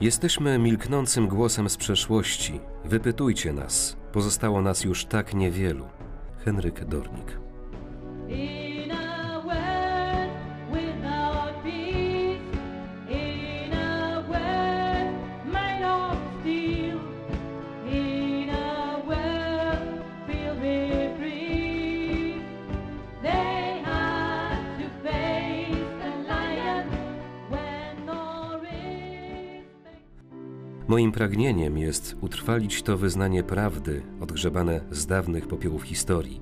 Jesteśmy milknącym głosem z przeszłości. Wypytujcie nas. Pozostało nas już tak niewielu. Henryk Dornik. Moim pragnieniem jest utrwalić to wyznanie prawdy, odgrzebane z dawnych popiołów historii,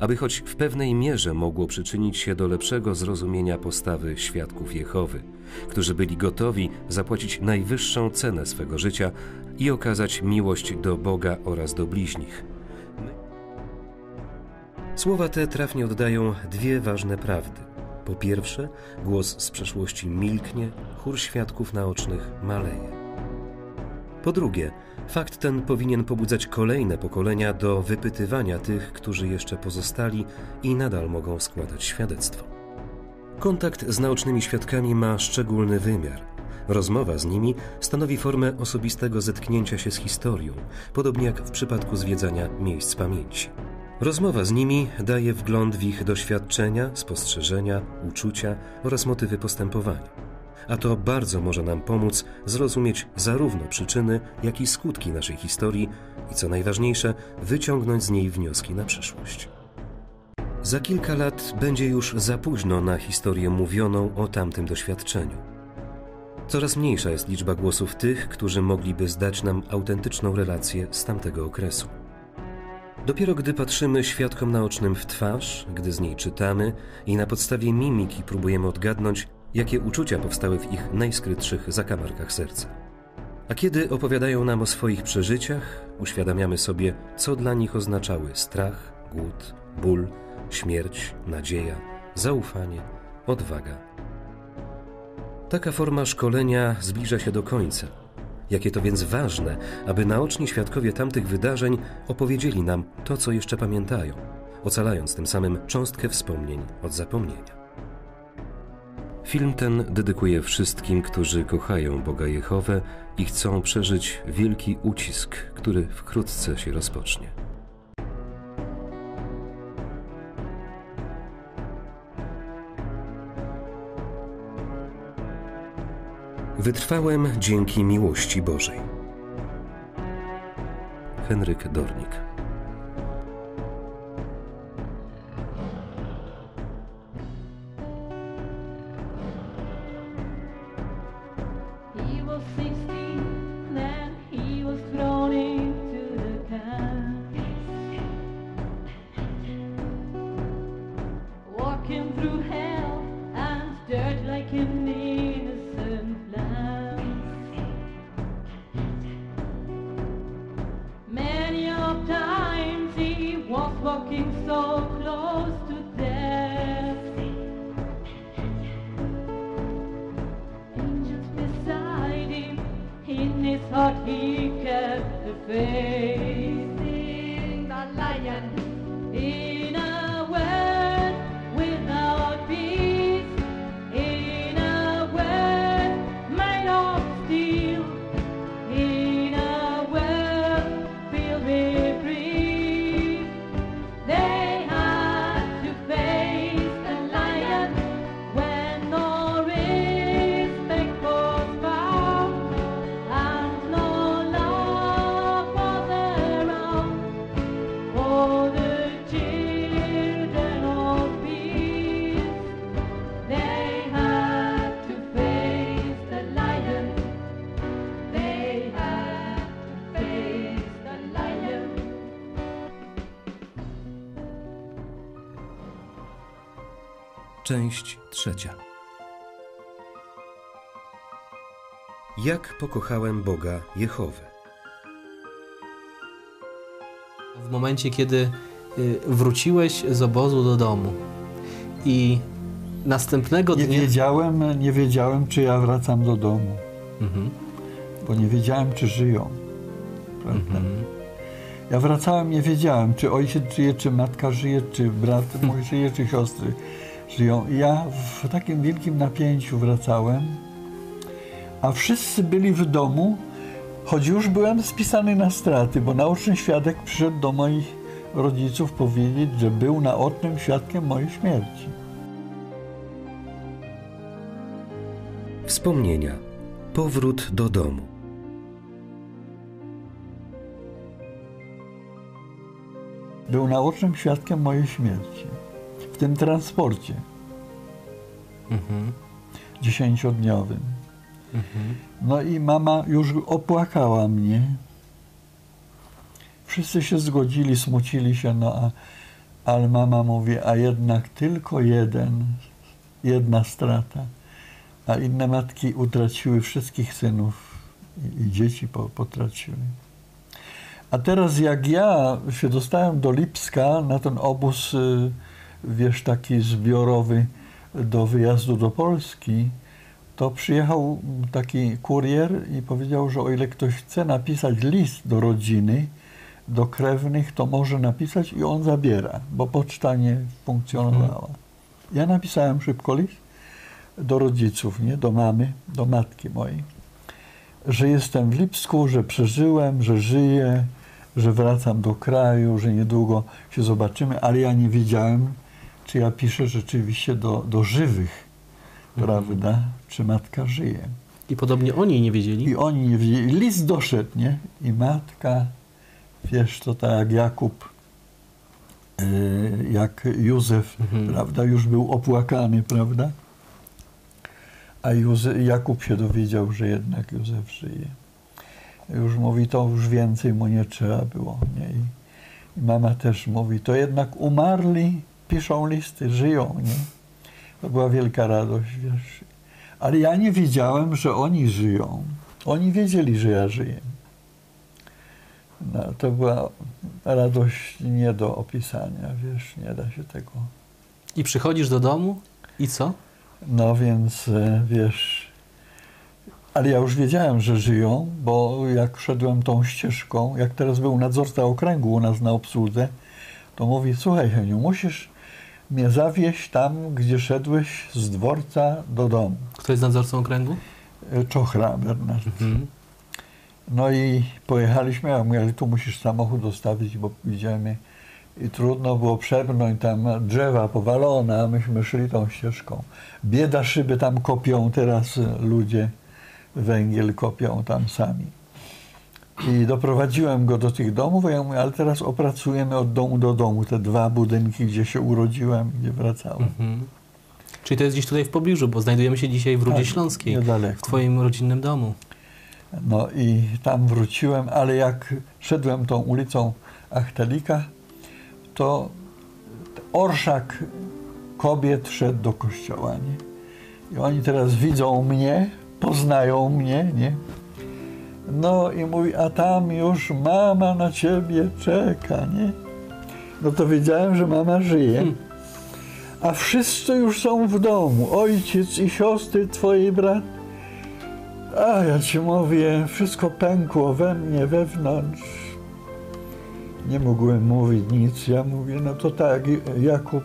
aby choć w pewnej mierze mogło przyczynić się do lepszego zrozumienia postawy świadków Jehowy, którzy byli gotowi zapłacić najwyższą cenę swego życia i okazać miłość do Boga oraz do bliźnich. Słowa te trafnie oddają dwie ważne prawdy. Po pierwsze, głos z przeszłości milknie, chór świadków naocznych maleje. Po drugie, fakt ten powinien pobudzać kolejne pokolenia do wypytywania tych, którzy jeszcze pozostali i nadal mogą składać świadectwo. Kontakt z naocznymi świadkami ma szczególny wymiar. Rozmowa z nimi stanowi formę osobistego zetknięcia się z historią, podobnie jak w przypadku zwiedzania miejsc pamięci. Rozmowa z nimi daje wgląd w ich doświadczenia, spostrzeżenia, uczucia oraz motywy postępowania a to bardzo może nam pomóc zrozumieć zarówno przyczyny, jak i skutki naszej historii i co najważniejsze, wyciągnąć z niej wnioski na przyszłość. Za kilka lat będzie już za późno na historię mówioną o tamtym doświadczeniu. Coraz mniejsza jest liczba głosów tych, którzy mogliby zdać nam autentyczną relację z tamtego okresu. Dopiero gdy patrzymy świadkom naocznym w twarz, gdy z niej czytamy i na podstawie mimiki próbujemy odgadnąć, jakie uczucia powstały w ich najskrytszych zakamarkach serca. A kiedy opowiadają nam o swoich przeżyciach, uświadamiamy sobie, co dla nich oznaczały strach, głód, ból, śmierć, nadzieja, zaufanie, odwaga. Taka forma szkolenia zbliża się do końca. Jakie to więc ważne, aby naoczni świadkowie tamtych wydarzeń opowiedzieli nam to, co jeszcze pamiętają, ocalając tym samym cząstkę wspomnień od zapomnienia. Film ten dedykuję wszystkim, którzy kochają Boga Jehowę i chcą przeżyć wielki ucisk, który wkrótce się rozpocznie. Wytrwałem dzięki miłości Bożej. Henryk Dornik Część trzecia. Jak pokochałem Boga Jehowę? W momencie, kiedy y, wróciłeś z obozu do domu i następnego Nie dnia... wiedziałem, nie wiedziałem, czy ja wracam do domu, Mhm. bo nie wiedziałem, czy żyją. Prawda? Ja wracałem, nie wiedziałem, czy ojciec żyje, czy matka żyje, czy brat mój żyje, czy siostry żyją. I ja w takim wielkim napięciu wracałem, a wszyscy byli w domu, choć już byłem spisany na straty, bo naoczny świadek przyszedł do moich rodziców powiedzieć, że był naocznym świadkiem mojej śmierci. Wspomnienia. Powrót do domu. Był naocznym świadkiem mojej śmierci. W tym transporcie Mhm. dziesięciodniowym. Mhm. No i mama już opłakała mnie. Wszyscy się zgodzili, smucili się, no a, ale mama mówi, a jednak tylko jeden, jedna strata, a inne matki utraciły wszystkich synów i, i dzieci po, potraciły. A teraz jak ja się dostałem do Lipska na ten obóz, y, wiesz, taki zbiorowy do wyjazdu do Polski, to przyjechał taki kurier i powiedział, że o ile ktoś chce napisać list do rodziny, do krewnych, to może napisać i on zabiera, bo poczta nie funkcjonowała. Ja napisałem szybko list do rodziców, nie? do mamy, do matki mojej, że jestem w Lipsku, że przeżyłem, że żyję, że wracam do kraju, że niedługo się zobaczymy, ale ja nie wiedziałem, czy ja piszę rzeczywiście do, do żywych, prawda, czy matka żyje. I podobnie oni nie wiedzieli. I oni nie wiedzieli. List doszedł, nie? I matka, wiesz, to tak jak Jakub, yy, jak Józef, Mhm. prawda, już był opłakany, prawda? A Józef, Jakub się dowiedział, że jednak Józef żyje. Już mówi, to już więcej mu nie trzeba było, nie? I mama też mówi, to jednak umarli, piszą listy, żyją, nie? To była wielka radość, wiesz. Ale ja nie wiedziałem, że oni żyją. Oni wiedzieli, że ja żyję. No, to była radość nie do opisania, wiesz, nie da się tego. I przychodzisz do domu i co? No więc, e, wiesz, ale ja już wiedziałem, że żyją, bo jak szedłem tą ścieżką, jak teraz był nadzorca okręgu u nas na obsłudze, to mówi, słuchaj Heniu, musisz mnie zawieźć tam, gdzie szedłeś z dworca do domu. Kto jest nadzorcą okręgu? E, Czochra Bernard. Mhm. No i pojechaliśmy, ja mówię, ale tu musisz samochód zostawić, bo idziemy. I trudno było przebrnąć tam drzewa powalone, a myśmy szli tą ścieżką. Bieda szyby tam kopią teraz ludzie, węgiel kopią tam sami. I doprowadziłem go do tych domów, a ja mówię, ale teraz opracujemy od domu do domu te dwa budynki, gdzie się urodziłem, gdzie wracałem. Mhm. Czyli to jest gdzieś tutaj w pobliżu, bo znajdujemy się dzisiaj w Rudzie Tak, Śląskiej, niedaleko. w Twoim rodzinnym domu. No i tam wróciłem, ale jak szedłem tą ulicą Achtelika, to orszak kobiet szedł do kościoła, nie? I oni teraz widzą mnie, poznają mnie, nie? No i mówi, a tam już mama na ciebie czeka, nie? No to wiedziałem, że mama żyje. A wszyscy już są w domu, ojciec i siostry, twojej brat. A ja ci mówię, wszystko pękło we mnie, wewnątrz. Nie mogłem mówić nic. Ja mówię, no to tak, Jakub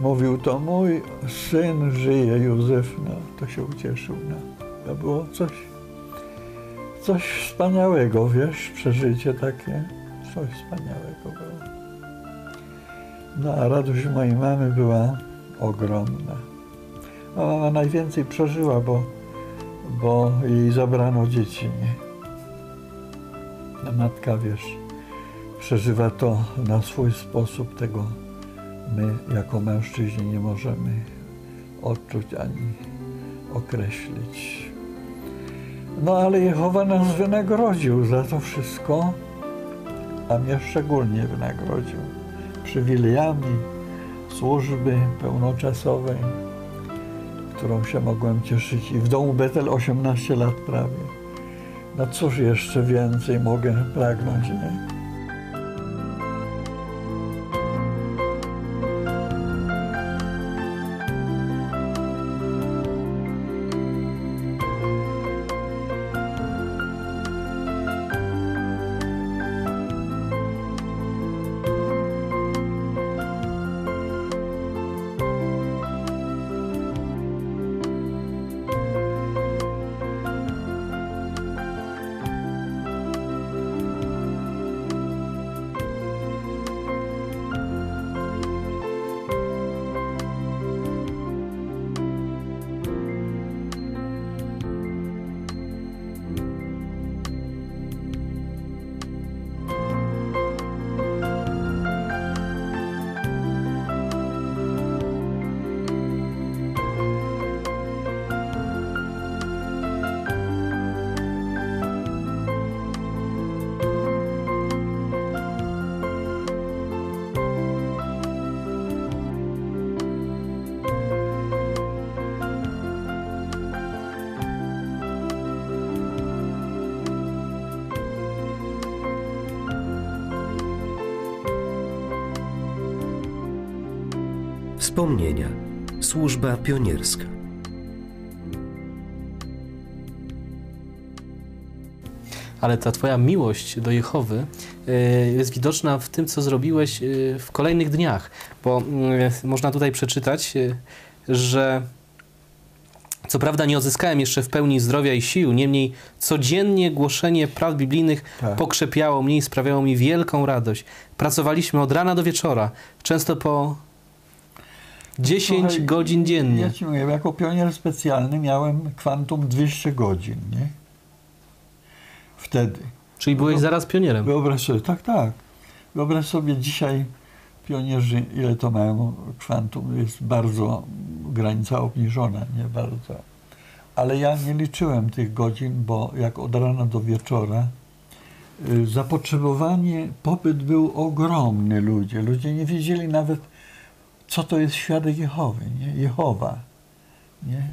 mówił, to mój syn żyje, Józef, no to się ucieszył. No. To było coś, coś wspaniałego, wiesz, przeżycie takie, coś wspaniałego było. No a radość mojej mamy była ogromna. A mama najwięcej przeżyła, bo bo jej zabrano dzieci? A matka, wiesz, przeżywa to na swój sposób, tego my jako mężczyźni nie możemy odczuć ani określić. No ale Jehowa nas wynagrodził za to wszystko, a mnie szczególnie wynagrodził przywilejami służby pełnoczasowej, którą się mogłem cieszyć i w domu Betel 18 lat prawie. No cóż jeszcze więcej mogę pragnąć, nie? Wspomnienia. Służba pionierska. Ale ta twoja miłość do Jehowy y, jest widoczna w tym, co zrobiłeś y, w kolejnych dniach. Bo y, można tutaj przeczytać, że co prawda nie odzyskałem jeszcze w pełni zdrowia i sił, niemniej codziennie głoszenie prawd biblijnych Tak. pokrzepiało mnie i sprawiało mi wielką radość. Pracowaliśmy od rana do wieczora, często po 10 Słuchaj, godzin dziennie. Ja ci mówię, jako pionier specjalny miałem kwantum 200 godzin, nie? Wtedy. Czyli byłeś zaraz pionierem. Wyobraź sobie, tak, tak. Wyobraź sobie dzisiaj pionierzy, ile to mają kwantum, jest bardzo granica obniżona, nie bardzo. Ale ja nie liczyłem tych godzin, bo jak od rana do wieczora y, zapotrzebowanie, popyt był ogromny ludzie. Ludzie nie wiedzieli nawet, co to jest świadek Jehowy, nie? Jehowa, nie?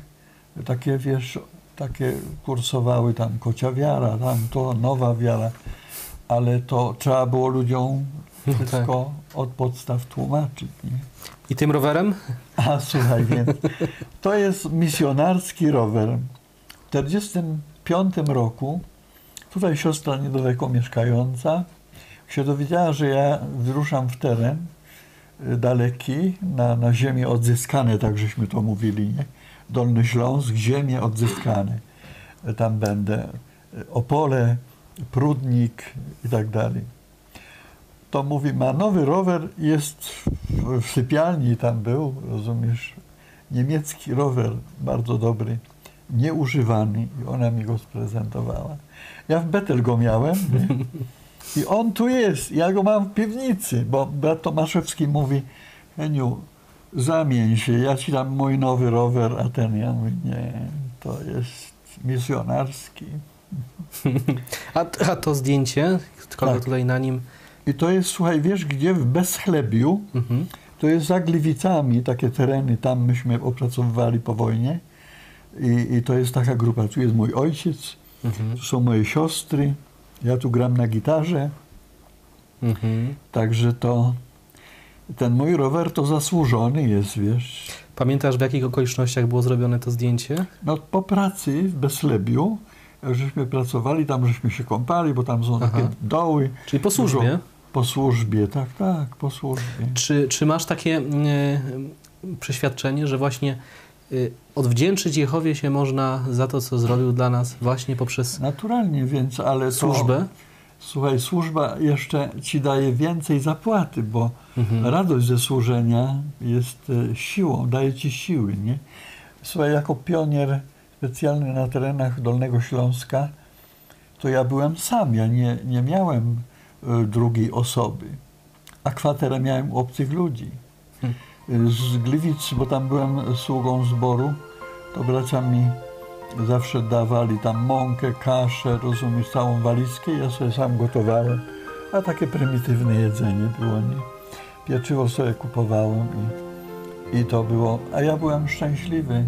Takie, wiesz, takie kursowały tam kocia wiara, tam to nowa wiara, ale to trzeba było ludziom No wszystko od podstaw tłumaczyć, nie? I tym rowerem? A słuchaj, więc to jest misjonarski rower. W 1945 roku tutaj siostra niedaleko mieszkająca się dowiedziała, że ja wyruszam w teren daleki, na, na ziemię odzyskane, tak żeśmy to mówili, nie? Dolny Śląsk, ziemie odzyskane. Y, Tam będę. Y, Opole, Prudnik i tak dalej. To mówi, ma nowy rower, jest w, w sypialni tam był, rozumiesz, niemiecki rower, bardzo dobry, nieużywany i ona mi go sprezentowała. Ja w Betel go miałem nie? i on tu jest, ja go mam w piwnicy, bo brat Tomaszewski mówi, Heniu, zamień się, ja ci dam mój nowy rower, a ten, ja mówię, nie, to jest misjonarski. A, a to zdjęcie, kogo Tak. tutaj na nim... I to jest, słuchaj, wiesz gdzie? W Bezchlebiu, Mhm. To jest za Gliwicami, takie tereny, tam myśmy opracowywali po wojnie. I, I to jest taka grupa. Tu jest mój ojciec, Mhm. tu są moje siostry, ja tu gram na gitarze, Mhm. także to ten mój rower to zasłużony jest, wiesz. Pamiętasz, w jakich okolicznościach było zrobione to zdjęcie? No po pracy w Bezlebiu, jak żeśmy pracowali, tam żeśmy się kąpali, bo tam są takie Aha. doły. Czyli po Dużo- służbie. Po służbie, tak, tak, po służbie. Czy, czy masz takie e, przeświadczenie, że właśnie odwdzięczyć Jehowie się można za to, co zrobił dla nas właśnie poprzez Naturalnie, więc, ale to... służbę? Słuchaj, służba jeszcze ci daje więcej zapłaty, bo Mhm. radość ze służenia jest e, siłą, daje ci siły, nie? Słuchaj, jako pionier specjalny na terenach Dolnego Śląska, to ja byłem sam, ja nie, nie miałem e, drugiej osoby, a kwaterę miałem u obcych ludzi. Hmm. Z Gliwic, bo tam byłem sługą zboru, to bracia mi zawsze dawali tam mąkę, kaszę, rozumiesz, całą walizkę, ja sobie sam gotowałem, a takie prymitywne jedzenie było, nie? Pieczywo sobie kupowałem i, i to było, a ja byłem szczęśliwy.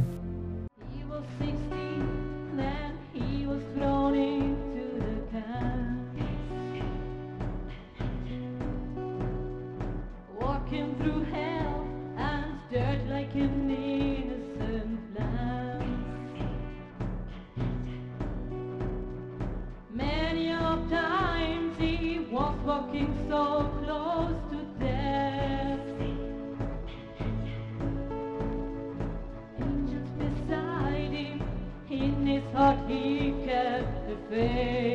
His heart he kept the faith.